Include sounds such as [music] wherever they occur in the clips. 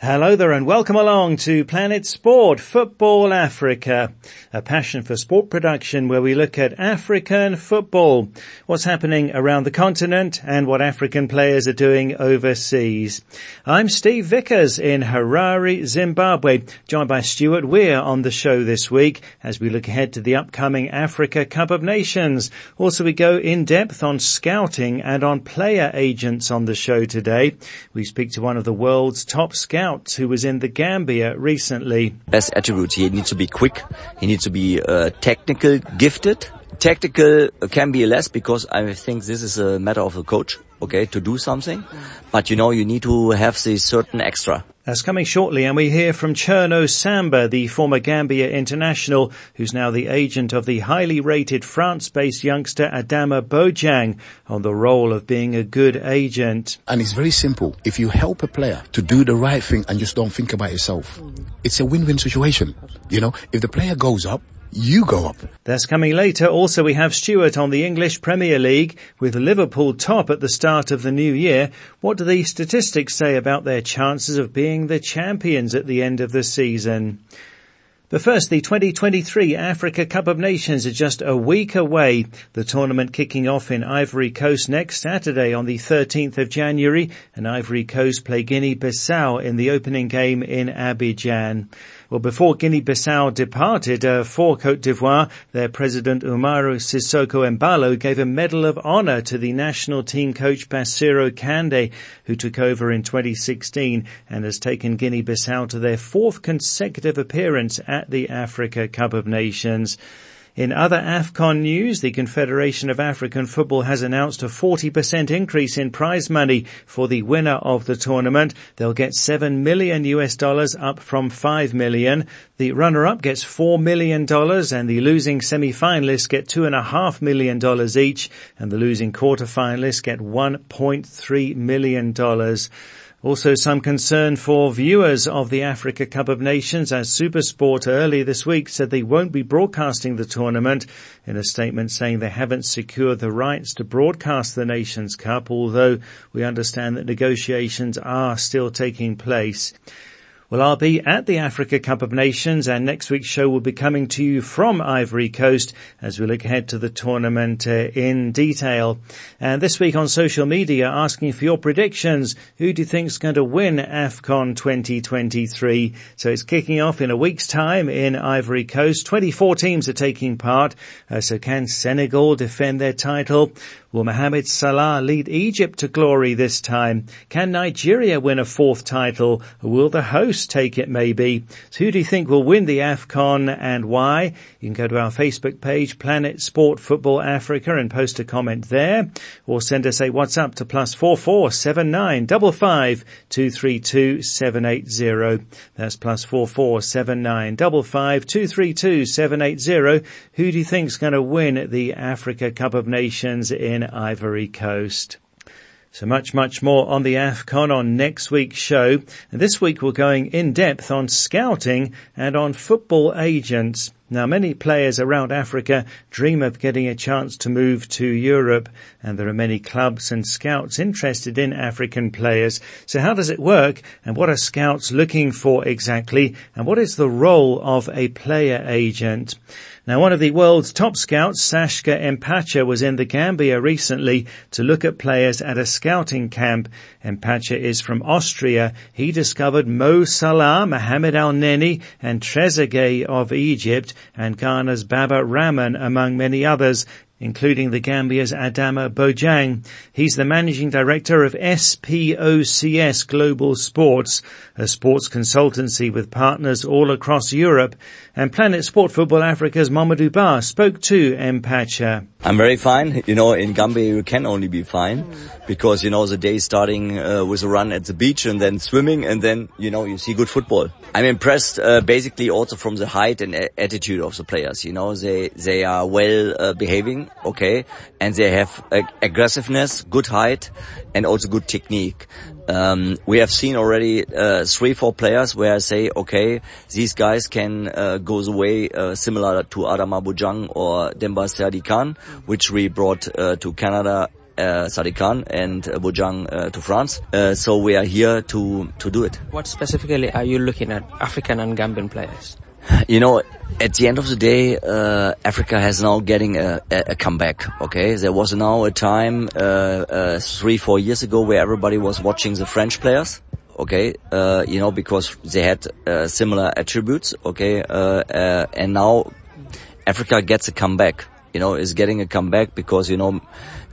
Hello there and welcome along to Planet Sport Football Africa, a passion for sport production where we look at African football, what's happening around the continent and what African players are doing overseas. I'm Steve Vickers in Harare, Zimbabwe, joined by Stuart Weir on the show this week as we look ahead to the upcoming Africa Cup of Nations. Also we go in depth on scouting and on player agents on the show today. We speak to one of the world's top scouts who was in the Gambia recently. Best attributes, he needs to be quick, he needs to be uh, technical gifted. Tactical can be less because I think this is a matter of the coach, okay, to do something. But you know, you need to have this certain extra. That's coming shortly and we hear from Cherno Samba, the former Gambia international, who's now the agent of the highly rated France-based youngster Adama Bojang on the role of being a good agent. And it's very simple. If you help a player to do the right thing and just don't think about yourself, it's a win-win situation. You know, if the player goes up, you go up. That's coming later. Also, we have Stuart on the English Premier League with Liverpool top at the start of the new year. What do the statistics say about their chances of being the champions at the end of the season? But first, the 2023 Africa Cup of Nations is just a week away. The tournament kicking off in Ivory Coast next Saturday on the 13th of January, and Ivory Coast play Guinea-Bissau in the opening game in Abidjan. Well, before Guinea-Bissau departed uh, for Cote d'Ivoire, their president Umaro Sissoco Embaló gave a medal of honor to the national team coach Baciro Candé, who took over in 2016 and has taken Guinea-Bissau to their fourth consecutive appearance at the Africa Cup of Nations. In other AFCON news, the Confederation of African Football has announced a 40% increase in prize money for the winner of the tournament. They'll get 7 million US dollars up from 5 million. The runner-up gets $4 million and the losing semi-finalists get $2.5 million each and the losing quarter-finalists get $1.3 million. Also some concern for viewers of the Africa Cup of Nations as Supersport early this week said they won't be broadcasting the tournament in a statement saying they haven't secured the rights to broadcast the Nations Cup, although we understand that negotiations are still taking place. Well, I'll be at the Africa Cup of Nations and next week's show will be coming to you from Ivory Coast as we look ahead to the tournament uh, in detail. And this week on social media asking for your predictions. Who do you think is going to win AFCON 2023? So it's kicking off in a week's time in Ivory Coast. 24 teams are taking part. Uh, so can Senegal defend their title? Will Mohamed Salah lead Egypt to glory this time? Can Nigeria win a fourth title? Will the host take it maybe? So who do you think will win the AFCON and why? You can go to our Facebook page, Planet Sport Football Africa and post a comment there or send us a WhatsApp to plus four four seven nine double five two three two seven eight zero. That's plus four four seven nine double five two three two seven eight zero. Who do you think is going to win the Africa Cup of Nations in Ivory Coast? So much, much more on the AFCON on next week's show. And this week we're going in depth on scouting and on football agents. Now many players around Africa dream of getting a chance to move to Europe and there are many clubs and scouts interested in African players. So how does it work and what are scouts looking for exactly and what is the role of a player agent? Now one of the world's top scouts, Sascha Empacher, was in the Gambia recently to look at players at a scouting camp. Empacher is from Austria. He discovered Mo Salah, Mohamed Elneny and Trezeguet of Egypt and Ghana's Baba Rahman among many others including the Gambia's Adama Bojang. He's the managing director of SPOCS Global Sports, a sports consultancy with partners all across Europe. And Planet Sport Football Africa's Mamadou Ba spoke to Empacher. I'm very fine. You know, in Gambia you can only be fine because, you know, the day starting uh, with a run at the beach and then swimming and then, you know, you see good football. I'm impressed uh, basically also from the height and attitude of the players. You know, they, they are well uh, behaving, okay, and they have aggressiveness, good height and also good technique. Um, we have seen already uh, three, four players where I say, okay, these guys can uh, go the way uh, similar to Adama Bojang or Demba Sadiq Khan, which we brought uh, to Canada uh, Sadiq Khan and uh, Bojang uh, to France. Uh, so we are here to to do it. What specifically are you looking at, African and Gambian players? [sighs] You know, at the end of the day, uh, Africa has now getting a, a, comeback. Okay, there was now a time uh, uh, three, four years ago where everybody was watching the French players. Okay, uh, you know because they had uh, similar attributes. Okay, uh, and now Africa gets a comeback. You know, is getting a comeback because you know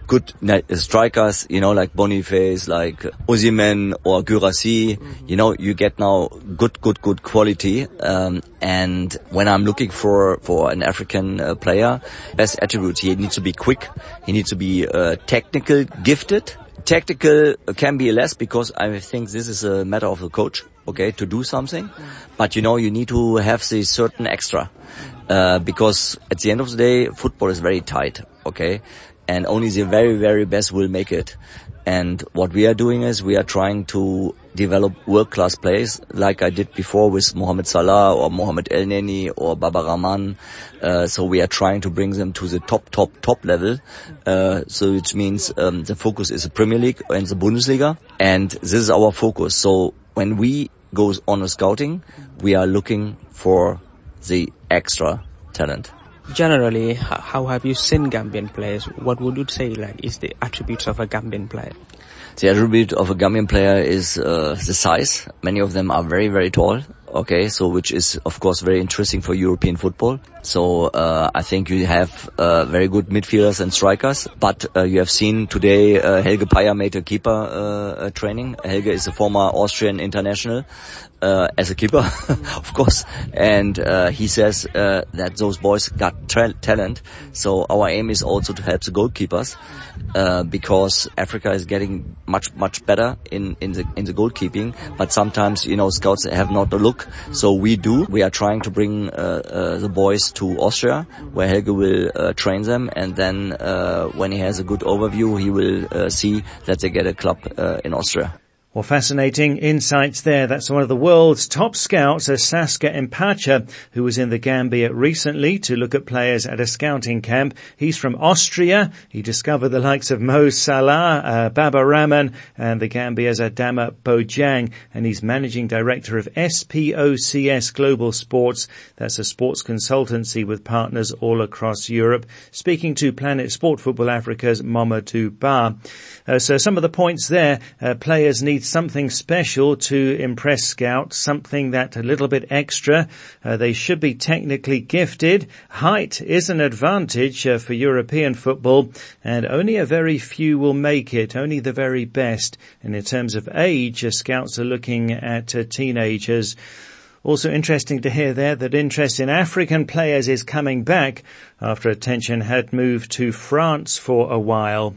good strikers, you know, like Boniface, like Osimhen or Guirassy, mm-hmm. you know, you get now good, good, good quality. Um, and when I'm looking for, for an African uh, player, best attributes, he needs to be quick. He needs to be, uh, technical gifted. Tactical can be less because I think this is a matter of the coach, okay, to do something. Mm-hmm. But you know, you need to have the certain extra. Uh, because at the end of the day, football is very tight. Okay, and only the very, very best will make it. And what we are doing is we are trying to develop world-class players like I did before with Mohamed Salah or Mohamed Elneny or Baba Rahman. Uh, so we are trying to bring them to the top, top, top level. Uh, so which means um, the focus is the Premier League and the Bundesliga. And this is our focus. So when we go on a scouting, we are looking for the extra talent generally, how have you seen Gambian players? What would you say like is the attributes of a Gambian player? The attribute of a Gambian player is uh, the size. Many of them are very, very tall. Okay, so which is of course very interesting for European football. So uh, I think you have uh, very good midfielders and strikers. But uh, you have seen today uh, Helge Payer made a keeper uh, training. Helge is a former Austrian international uh, as a keeper, [laughs] of course. And he says that those boys got tra- talent. So our aim is also to help the goalkeepers because Africa is getting much much better in in the in the goalkeeping. But sometimes you know scouts have not a look. So we do. We are trying to bring the boys to Austria, where Helge will uh, train them, and then uh, when he has a good overview, he will uh, see that they get a club uh, in Austria. Well, fascinating insights there. That's one of the world's top scouts, Sascha Empacher, who was in the Gambia recently to look at players at a scouting camp. He's from Austria. He discovered the likes of Mo Salah, uh, Baba Rahman, and the Gambia's Adama Bojang, and he's managing director of SPOCS Global Sports. That's a sports consultancy with partners all across Europe. Speaking to Planet Sport Football Africa's Mamadou Ba. Uh, so some of the points there, uh, players need something special to impress scouts, something that a little bit extra. Uh, they should be technically gifted. Height is an advantage uh, for European football and only a very few will make it, only the very best. And in terms of age, uh, scouts are looking at uh, teenagers. Also interesting to hear there that interest in African players is coming back after attention had moved to France for a while.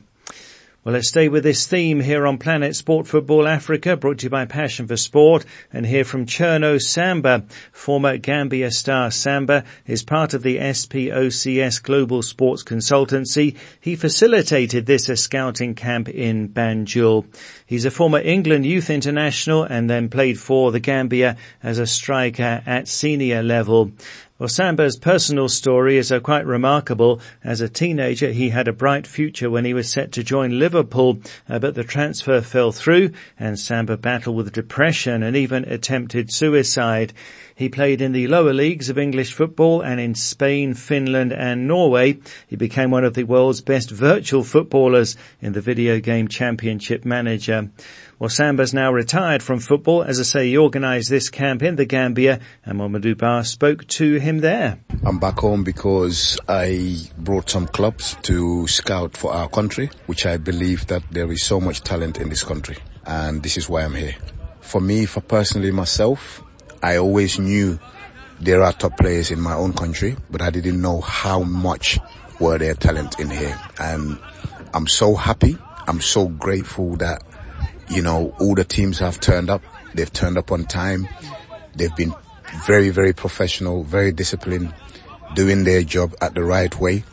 Well, let's stay with this theme here on Planet Sport Football Africa, brought to you by Passion for Sport, and hear from Cherno Samba, former Gambia star Samba, is part of the SPOCS Global Sports Consultancy. He facilitated this scouting camp in Banjul. He's a former England youth international and then played for the Gambia as a striker at senior level. Well, Samba's personal story is quite remarkable. As a teenager, he had a bright future when he was set to join Liverpool, uh, but the transfer fell through and Samba battled with depression and even attempted suicide. He played in the lower leagues of English football and in Spain, Finland and Norway. He became one of the world's best virtual footballers in the video game championship manager. Well, Samba's now retired from football. As I say, he organised this camp in the Gambia and Mamadou Ba spoke to him there. I'm back home because I brought some clubs to scout for our country, which I believe that there is so much talent in this country. And this is why I'm here. For me, for personally myself, I always knew there are top players in my own country, but I didn't know how much were their talent in here. And I'm so happy. I'm so grateful that you know, all the teams have turned up. They've turned up on time. They've been very, very professional, very disciplined, doing their job at the right way.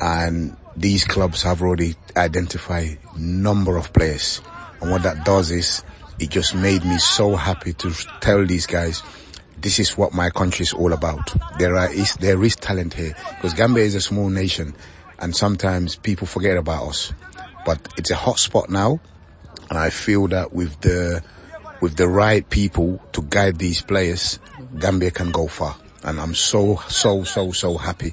And these clubs have already identified number of players. And what that does is it just made me so happy to tell these guys, this is what my country is all about. There are, is, there is talent here because Gambia is a small nation and sometimes people forget about us. but it's a hot spot now, and I feel that with the with the right people to guide these players, Gambia can go far. And I'm so so so so happy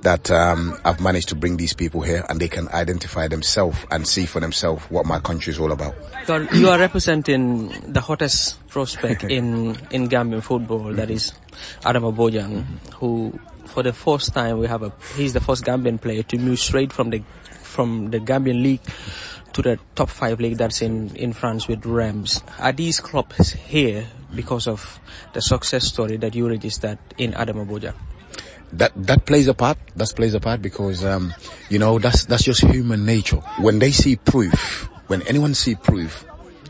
that um, I've managed to bring these people here and they can identify themselves and see for themselves what my country is all about. So you are representing the hottest prospect [laughs] in, in Gambian football, that is Adama Bojang, who for the first time we have a, he's the first Gambian player to move straight from the, from the Gambian league to the top five league that's in, in France with Reims. Are these clubs here because of the success story that you registered in Adama Bojang? that that plays a part. That plays a part because um, you know that's that's just human nature. When they see proof, when anyone see proof,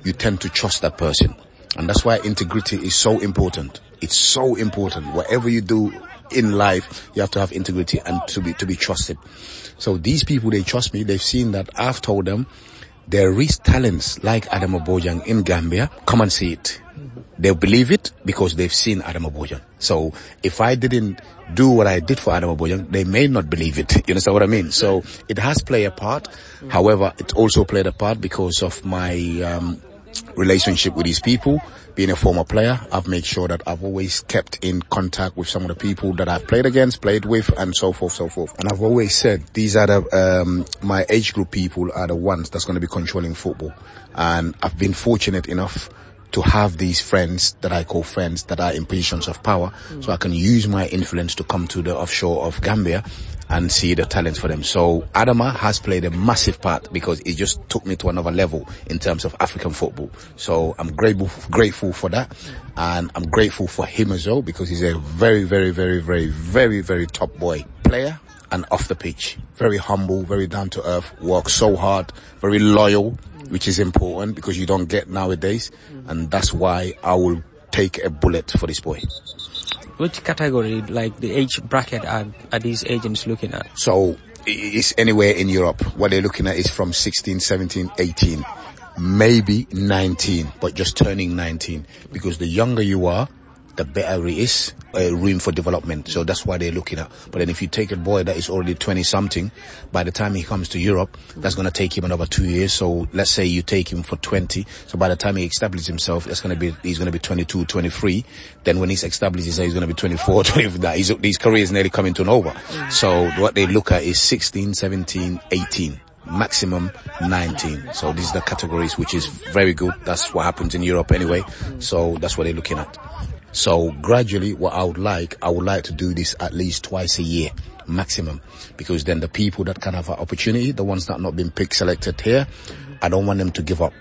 you tend to trust that person, and that's why integrity is so important. It's so important. Whatever you do in life, you have to have integrity and to be to be trusted. So these people, they trust me. They've seen that I've told them there is talents like Adam Bojang in Gambia. Come and see it. They'll believe it because they've seen Adam Bojang. So if I didn't do what I did for Adam Bojang, they may not believe it. [laughs] You understand what I mean? So it has played a part. However, it also played a part because of my um, relationship with these people. Being a former player, I've made sure that I've always kept in contact with some of the people that I've played against, played with, and so forth, so forth. And I've always said these are the um, my age group people are the ones that's going to be controlling football. And I've been fortunate enough to have these friends that I call friends that are in positions of power, mm. so I can use my influence to come to the offshore of Gambia and see the talents for them. So Adama has played a massive part because it just took me to another level in terms of African football. So I'm grateful, grateful for that. And I'm grateful for him as well because he's a very, very, very, very, very, very top boy player and off the pitch. Very humble, very down to earth, works so hard, very loyal, which is important because you don't get nowadays. And that's why I will take a bullet for this boy. Which category, like the age bracket, are, are these agents looking at? So it's anywhere in Europe. What they're looking at is from 16, 17, 18, maybe 19, but just turning 19. Because the younger you are, the better it is, uh, room for development. So that's why they're looking at. But then if you take a boy that is already 20 something, by the time he comes to Europe, that's going to take him another two years. So let's say you take him for 20. So by the time he establishes himself, that's going to be, he's going to be 22, 23. Then when he's established, he's going to be 24, [laughs] 25. His, his career is nearly coming to an over. So what they look at is 16, 17, 18 maximum 19. So these are the categories, which is very good. That's what happens in Europe anyway. So that's what they're looking at. So gradually what I would like, I would like to do this at least twice a year maximum because then the people that can have an opportunity, the ones that not been picked selected here, I don't want them to give up.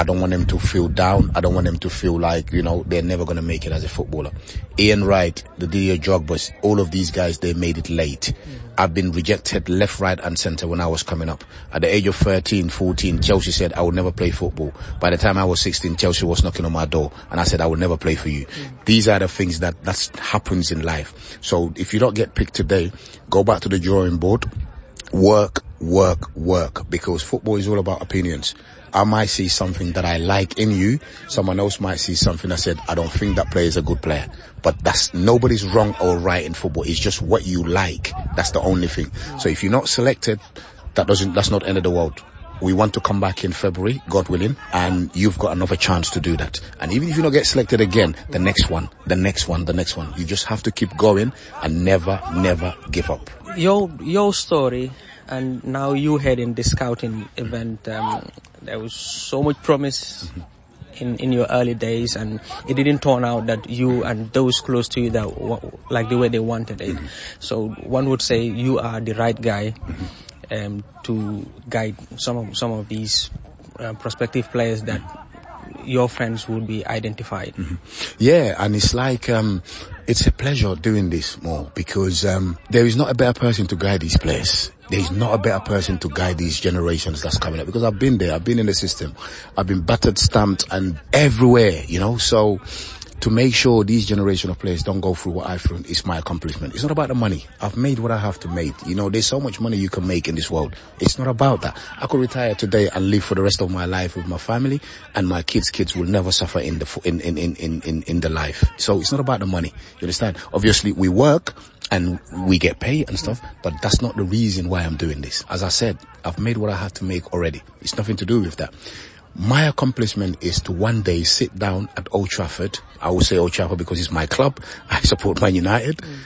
I don't want them to feel down. I don't want them to feel like, you know, they're never going to make it as a footballer. Ian Wright, the Didier Drogbas, all of these guys, they made it late. I've been rejected left, right and center when I was coming up. At the age of 13, 14, Chelsea said I would never play football. By the time I was 16, Chelsea was knocking on my door and I said I would never play for you. Mm. These are the things that, that happens in life. So if you don't get picked today, go back to the drawing board, work, work, work, because football is all about opinions. I might see something that I like in you. Someone else might see something that said, I don't think that player is a good player. But that's, nobody's wrong or right in football. It's just what you like. That's the only thing. So if you're not selected, that doesn't, that's not end of the world. We want to come back in February, God willing, and you've got another chance to do that. And even if you don't get selected again, the next one, the next one, the next one, you just have to keep going and never, never give up. Your, your story and now you head in the scouting event. Um, there was so much promise in, in your early days and it didn't turn out that you and those close to you that like the way they wanted it. So one would say you are the right guy um, to guide some of some of these uh, prospective players that your friends would be identified. Mm-hmm. Yeah, and it's like um, it's a pleasure doing this more because um, there is not a better person to guide these players there's not a better person to guide these generations that's coming up because I've been there. I've been in the system. I've been battered, stamped and everywhere, you know, so to make sure these generation of players don't go through what I've through is my accomplishment. It's not about the money. I've made what I have to make. You know, there's so much money you can make in this world. It's not about that. I could retire today and live for the rest of my life with my family and my kids' kids will never suffer in the, in, in, in, in, in the life. So it's not about the money. You understand? Obviously we work and we get paid and stuff, but that's not the reason why I'm doing this. As I said, I've made what I have to make already. It's nothing to do with that. My accomplishment is to one day sit down at Old Trafford. I will say Old Trafford because it's my club. [laughs] I support Man United. Mm.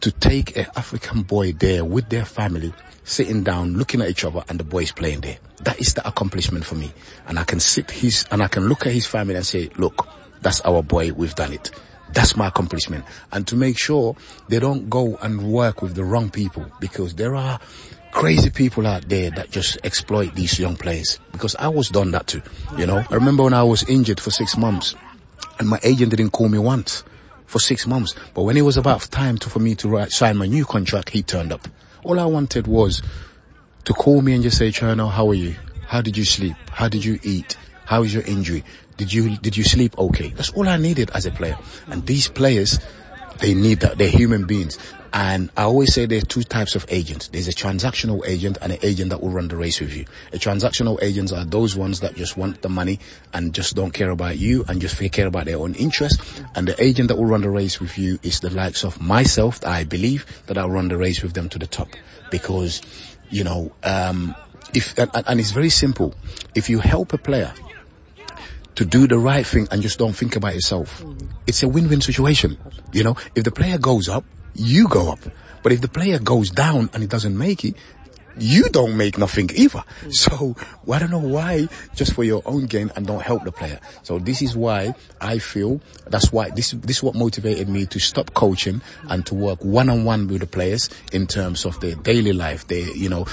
To take an African boy there with their family, sitting down, looking at each other and the boys playing there. That is the accomplishment for me. And I can sit his, and I can look at his family and say, look, that's our boy. We've done it. That's my accomplishment. And to make sure they don't go and work with the wrong people because there are crazy people out there that just exploit these young players because I was done that too. You know, I remember when I was injured for six months and my agent didn't call me once for six months. But when it was about time to, for me to write, sign my new contract, he turned up. All I wanted was to call me and just say, Cherno, how are you? How did you sleep? How did you eat? How is your injury? Did you, did you sleep okay? That's all I needed as a player. And these players, they need that. They're human beings. And I always say there are two types of agents. There's a transactional agent and an agent that will run the race with you. A transactional agents are those ones that just want the money and just don't care about you and just care about their own interest. And the agent that will run the race with you is the likes of myself. I believe that I'll run the race with them to the top because, you know, um, if, and, and it's very simple. If you help a player to do the right thing and just don't think about yourself. It's a win-win situation. You know, if the player goes up, you go up. But if the player goes down and he doesn't make it, you don't make nothing either. Mm. So [laughs] I don't know why just for your own gain and don't help the player. So this is why I feel that's why this this is what motivated me to stop coaching and to work one on one with the players in terms of their daily life, their you know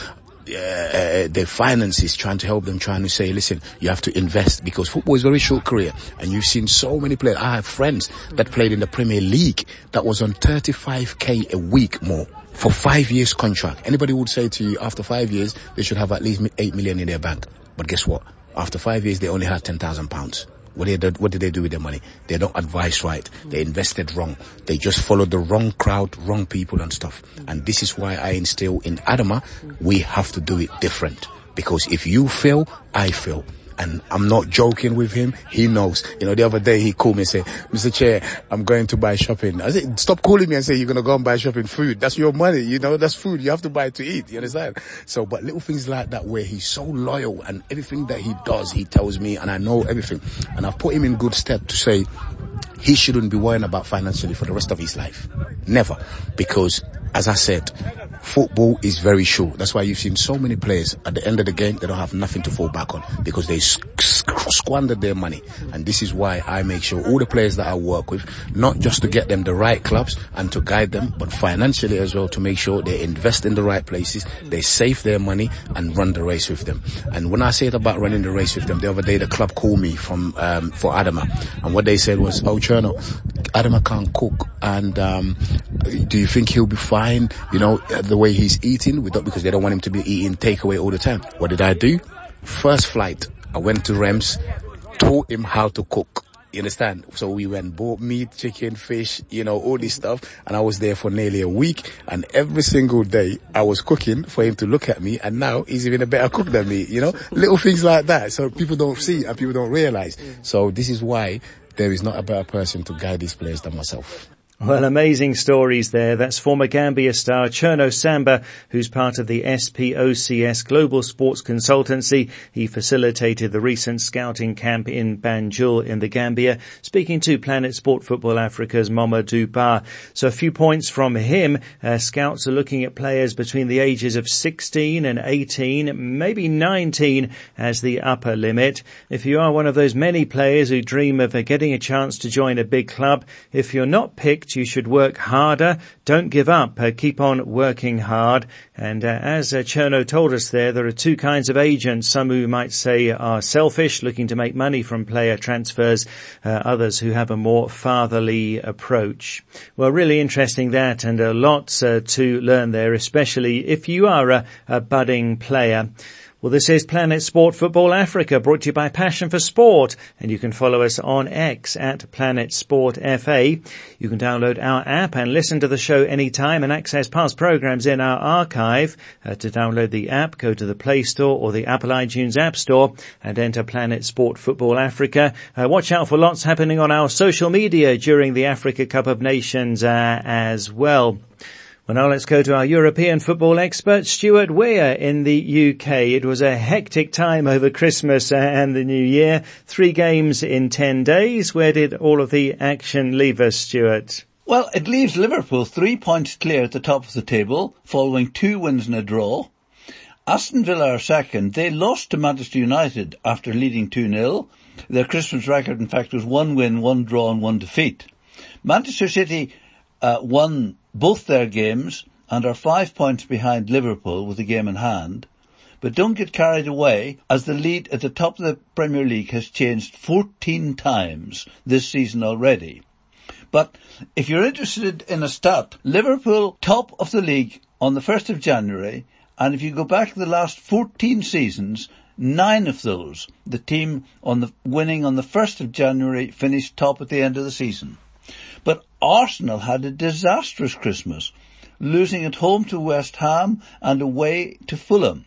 uh, their finances, trying to help them, trying to say, listen, you have to invest because football is a very short career. And you've seen so many players. I have friends that played in the Premier League that was on 35k a week more for five years contract. Anybody would say to you after five years, they should have at least eight million in their bank. But guess what? After five years, they only had 10,000 pounds. What did, they, what did they do with their money? They don't advise right. They invested wrong. They just followed the wrong crowd, wrong people and stuff. And this is why I instill in Adama, we have to do it different. Because if you fail, I fail and I'm not joking with him. He knows. You know, the other day he called me and said, Mr. Chair, I'm going to buy shopping. I said, stop calling me and say you're going to go and buy shopping food. That's your money. You know, that's food. You have to buy to eat. You understand? So, but little things like that where he's so loyal and everything that he does, he tells me and I know everything. And I've put him in good stead to say, he shouldn't be worrying about financially for the rest of his life. Never. Because as I said, football is very short. That's why you've seen so many players at the end of the game, they don't have nothing to fall back on because they squandered their money. And this is why I make sure all the players that I work with, not just to get them the right clubs and to guide them, but financially as well to make sure they invest in the right places, they save their money and run the race with them. And when I say it about running the race with them, the other day the club called me from, um, for Adama and what they said was, oh Cherno, Adama can't cook and, um, do you think he'll be fine? You know, the way he's eating without, because they don't want him to be eating takeaway all the time. What did I do? First flight, I went to Reims, taught him how to cook. You understand? So we went, bought meat, chicken, fish, you know, all this stuff. And I was there for nearly a week. And every single day I was cooking for him to look at me. And now he's even a better cook than me, you know, [laughs] little things like that. So people don't see and people don't realize. So this is why there is not a better person to guide these players than myself. Well, amazing stories there. That's former Gambia star Cherno Samba, who's part of the SPOCS Global Sports Consultancy. He facilitated the recent scouting camp in Banjul in the Gambia, speaking to Planet Sport Football Africa's Mamadou Ba. So a few points from him. Uh, scouts are looking at players between the ages of 16 and 18, maybe 19 as the upper limit. If you are one of those many players who dream of uh, getting a chance to join a big club, if you're not picked, you should work harder. Don't give up. Uh, keep on working hard. And uh, as uh, Cherno told us there, there are two kinds of agents. Some who might say are selfish, looking to make money from player transfers. Uh, others who have a more fatherly approach. Well, really interesting that, and uh, lots uh, to learn there, especially if you are a, a budding player. Well, this is Planet Sport Football Africa brought to you by Passion for Sport and you can follow us on X at Planet Sport FA. You can download our app and listen to the show anytime and access past programs in our archive. Uh, to download the app, go to the Play Store or the Apple iTunes App Store and enter Planet Sport Football Africa. Uh, watch out for lots happening on our social media during the Africa Cup of Nations uh, as well. Well, now let's go to our European football expert, Stuart Weir in the UK. It was a hectic time over Christmas and the New Year. Three games in 10 days. Where did all of the action leave us, Stuart? Well, it leaves Liverpool three points clear at the top of the table, following two wins and a draw. Aston Villa are second. They lost to Manchester United after leading 2-0. Their Christmas record, in fact, was one win, one draw and one defeat. Manchester City uh, won both their games and are five points behind Liverpool with the game in hand. But don't get carried away as the lead at the top of the Premier League has changed 14 times this season already. But if you're interested in a stat, Liverpool top of the league on the 1st of January and if you go back the last 14 seasons, nine of those, the team on the winning on the 1st of January finished top at the end of the season. But Arsenal had a disastrous Christmas, losing at home to West Ham and away to Fulham.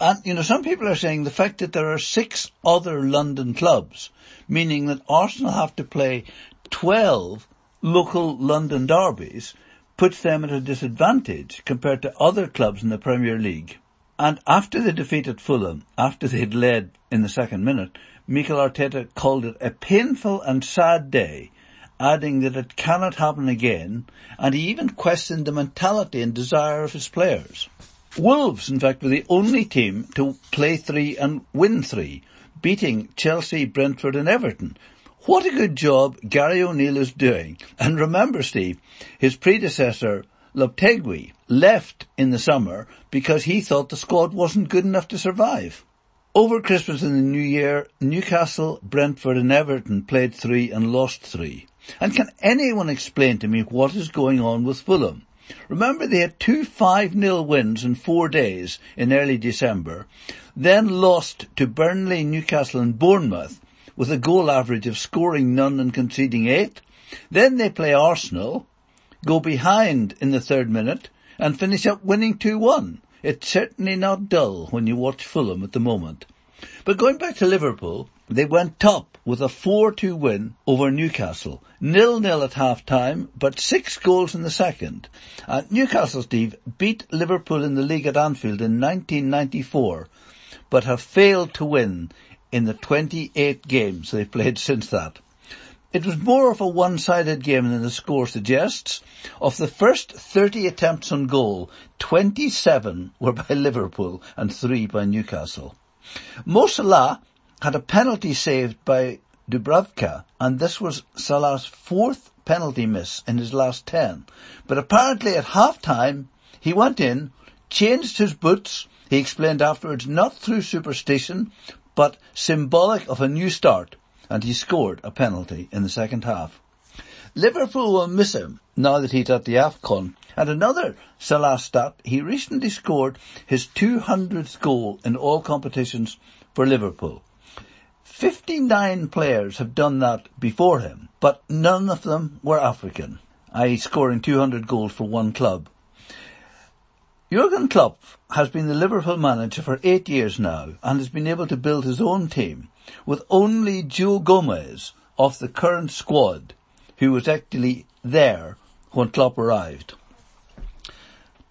And, you know, some people are saying the fact that there are six other London clubs, meaning that Arsenal have to play 12 local London derbies, puts them at a disadvantage compared to other clubs in the Premier League. And after the defeat at Fulham, after they'd led in the second minute, Mikel Arteta called it a painful and sad day adding that it cannot happen again, and he even questioned the mentality and desire of his players. Wolves, in fact, were the only team to play three and win three, beating Chelsea, Brentford and Everton. What a good job Gary O'Neill is doing. And remember, Steve, his predecessor, Lopetegui, left in the summer because he thought the squad wasn't good enough to survive. Over Christmas and the New Year, Newcastle, Brentford and Everton played three and lost three. And can anyone explain to me what is going on with Fulham? Remember they had two 5-0 wins in four days in early December, then lost to Burnley, Newcastle and Bournemouth with a goal average of scoring none and conceding eight. Then they play Arsenal, go behind in the third minute and finish up winning 2-1. It's certainly not dull when you watch Fulham at the moment. But going back to Liverpool, they went top with a 4-2 win over Newcastle. Nil-nil at half-time, but six goals in the second. Uh, Newcastle, Steve, beat Liverpool in the league at Anfield in 1994, but have failed to win in the 28 games they've played since that. It was more of a one-sided game than the score suggests. Of the first 30 attempts on goal, 27 were by [laughs] Liverpool and 3 by Newcastle. Mo Salah had a penalty saved by Dubravka, and this was Salah's fourth penalty miss in his last ten. But apparently at half time, he went in, changed his boots, he explained afterwards, not through superstition, but symbolic of a new start, and he scored a penalty in the second half. Liverpool will miss him now that he's at the AFCON. And another Salah stat, he recently scored his 200th goal in all competitions for Liverpool. 59 players have done that before him, but none of them were African, i.e. scoring 200 goals for one club. Jurgen Klopp has been the Liverpool manager for eight years now and has been able to build his own team with only Joe Gomez of the current squad who was actually there when Klopp arrived.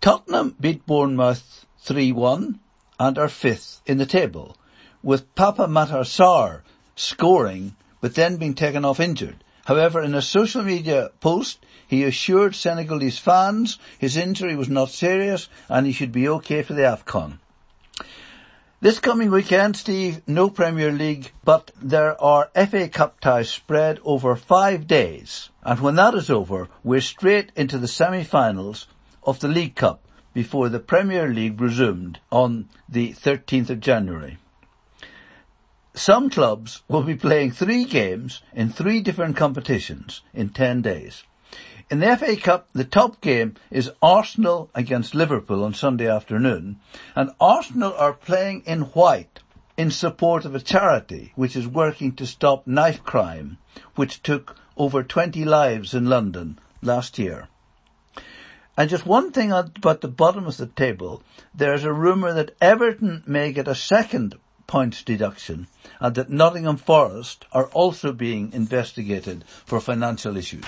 Tottenham beat Bournemouth 3-1 and are fifth in the table with Pape Matar scoring but then being taken off injured. However, in a social media post, he assured Senegalese fans his injury was not serious and he should be okay for the AFCON. This coming weekend, Steve, no Premier League, but there are FA Cup ties spread over five days. And when that is over, we're straight into the semi-finals of the League Cup before the Premier League resumed on the 13th of January. Some clubs will be playing three games in three different competitions in 10 days. In the FA Cup, the top game is Arsenal against Liverpool on Sunday afternoon, and Arsenal are playing in white in support of a charity which is working to stop knife crime, which took over 20 lives in London last year. And just one thing about the bottom of the table, there's a rumour that Everton may get a second points deduction and that Nottingham Forest are also being investigated for financial issues.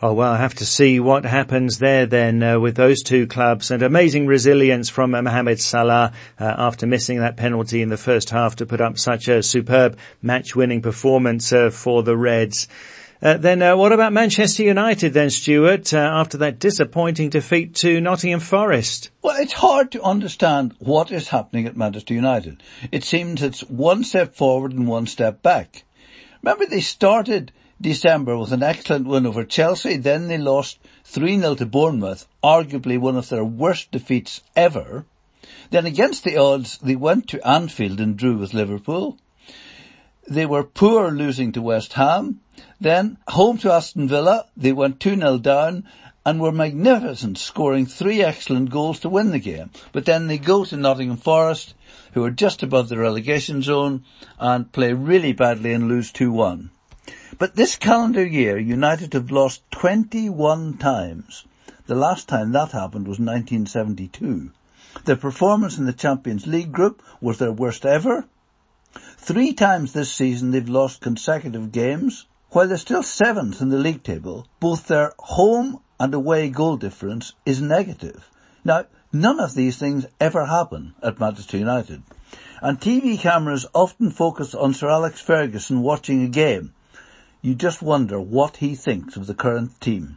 Oh well, I have to see what happens there then uh, with those two clubs and amazing resilience from uh, Mohamed Salah uh, after missing that penalty in the first half to put up such a superb match-winning performance uh, for the Reds. Uh, then uh, what about Manchester United then, Stuart, after that disappointing defeat to Nottingham Forest? Well, it's hard to understand what is happening at Manchester United. It seems it's one step forward and one step back. Remember they started December with an excellent win over Chelsea. Then they lost 3-0 to Bournemouth, arguably one of their worst defeats ever. Then against the odds, they went to Anfield and drew with Liverpool. They were poor losing to West Ham. Then home to Aston Villa, they went 2-0 down and were magnificent, scoring three excellent goals to win the game. But then they go to Nottingham Forest, who are just above the relegation zone, and play really badly and lose 2-1. But this calendar year, United have lost 21 times. The last time that happened was 1972. Their performance in the Champions League group was their worst ever. Three times this season they've lost consecutive games. While they're still seventh in the league table, both their home and away goal difference is negative. Now, none of these things ever happen at Manchester United. And TV cameras often focus on Sir Alex Ferguson watching a game you just wonder what he thinks of the current team.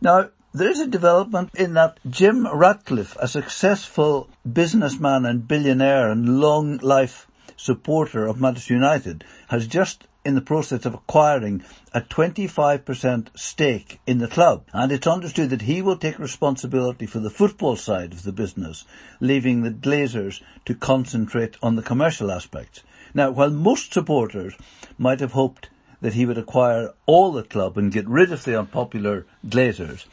Now, there is a development in that Jim Ratcliffe, a successful businessman and billionaire and long life supporter of Manchester United, has just in the process of acquiring a 25% stake in the club. And it's understood that he will take responsibility for the football side of the business, leaving the Glazers to concentrate on the commercial aspects. Now, while most supporters might have hoped that he would acquire all the club and get rid of the unpopular Glazers,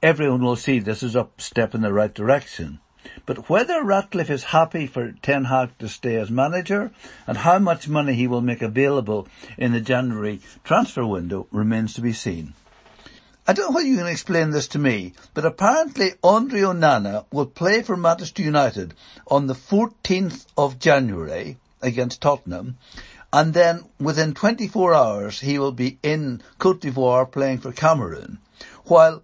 everyone will see this as a step in the right direction. But whether Ratcliffe is happy for Ten Hag to stay as manager and how much money he will make available in the January transfer window remains to be seen. I don't know how you can explain this to me, but apparently Andre Onana will play for Manchester United on the 14th of January against Tottenham and then within 24 hours he will be in Cote d'Ivoire playing for Cameroon, while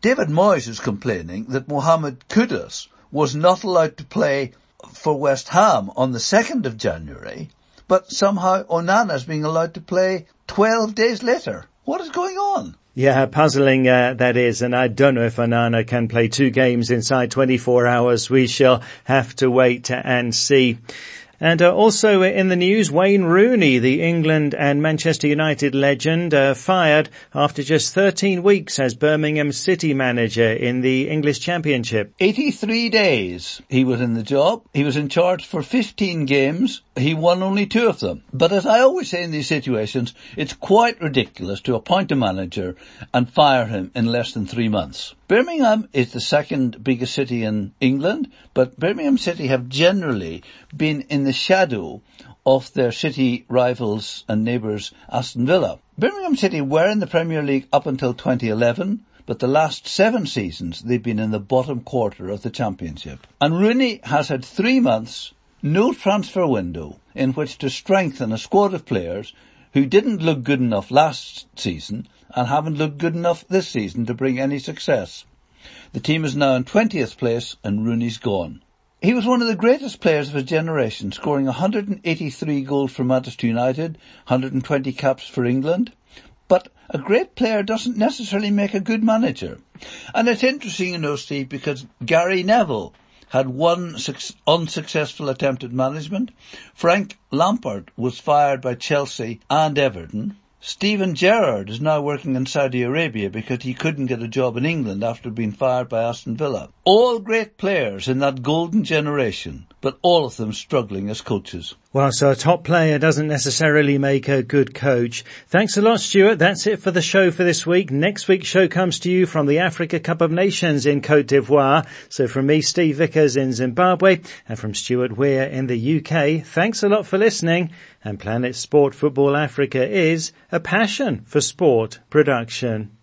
David Moyes is complaining that Mohamed Kudus was not allowed to play for West Ham on the 2nd of January, but somehow Onana is being allowed to play 12 days later. What is going on? Yeah, puzzling uh, that is, and I don't know if Onana can play two games inside 24 hours. We shall have to wait and see. And uh, also in the news, Wayne Rooney, the England and Manchester United legend, uh, fired after just 13 weeks as Birmingham City manager in the English Championship. 83 days he was in the job. He was in charge for 15 games. He won only two of them. But as I always say in these situations, it's quite ridiculous to appoint a manager and fire him in less than three months. Birmingham is the second biggest city in England, but Birmingham City have generally been in the shadow of their city rivals and neighbours Aston Villa. Birmingham City were in the Premier League up until 2011, but the last seven seasons they've been in the bottom quarter of the championship. And Rooney has had three months, no transfer window, in which to strengthen a squad of players who didn't look good enough last season and haven't looked good enough this season to bring any success. The team is now in 20th place and Rooney's gone. He was one of the greatest players of his generation, scoring 183 goals for Manchester United, 120 caps for England. But a great player doesn't necessarily make a good manager. And it's interesting, you know, Steve, because Gary Neville had one unsuccessful attempt at management. Frank Lampard was fired by Chelsea and Everton. Steven Gerrard is now working in Saudi Arabia because he couldn't get a job in England after being fired by Aston Villa. All great players in that golden generation, but all of them struggling as coaches. Well, so a top player doesn't necessarily make a good coach. Thanks a lot, Stuart. That's it for the show for this week. Next week's show comes to you from the Africa Cup of Nations in Cote d'Ivoire. So from me, Steve Vickers in Zimbabwe and from Stuart Weir in the UK, thanks a lot for listening and Planet Sport Football Africa is a passion for sport production.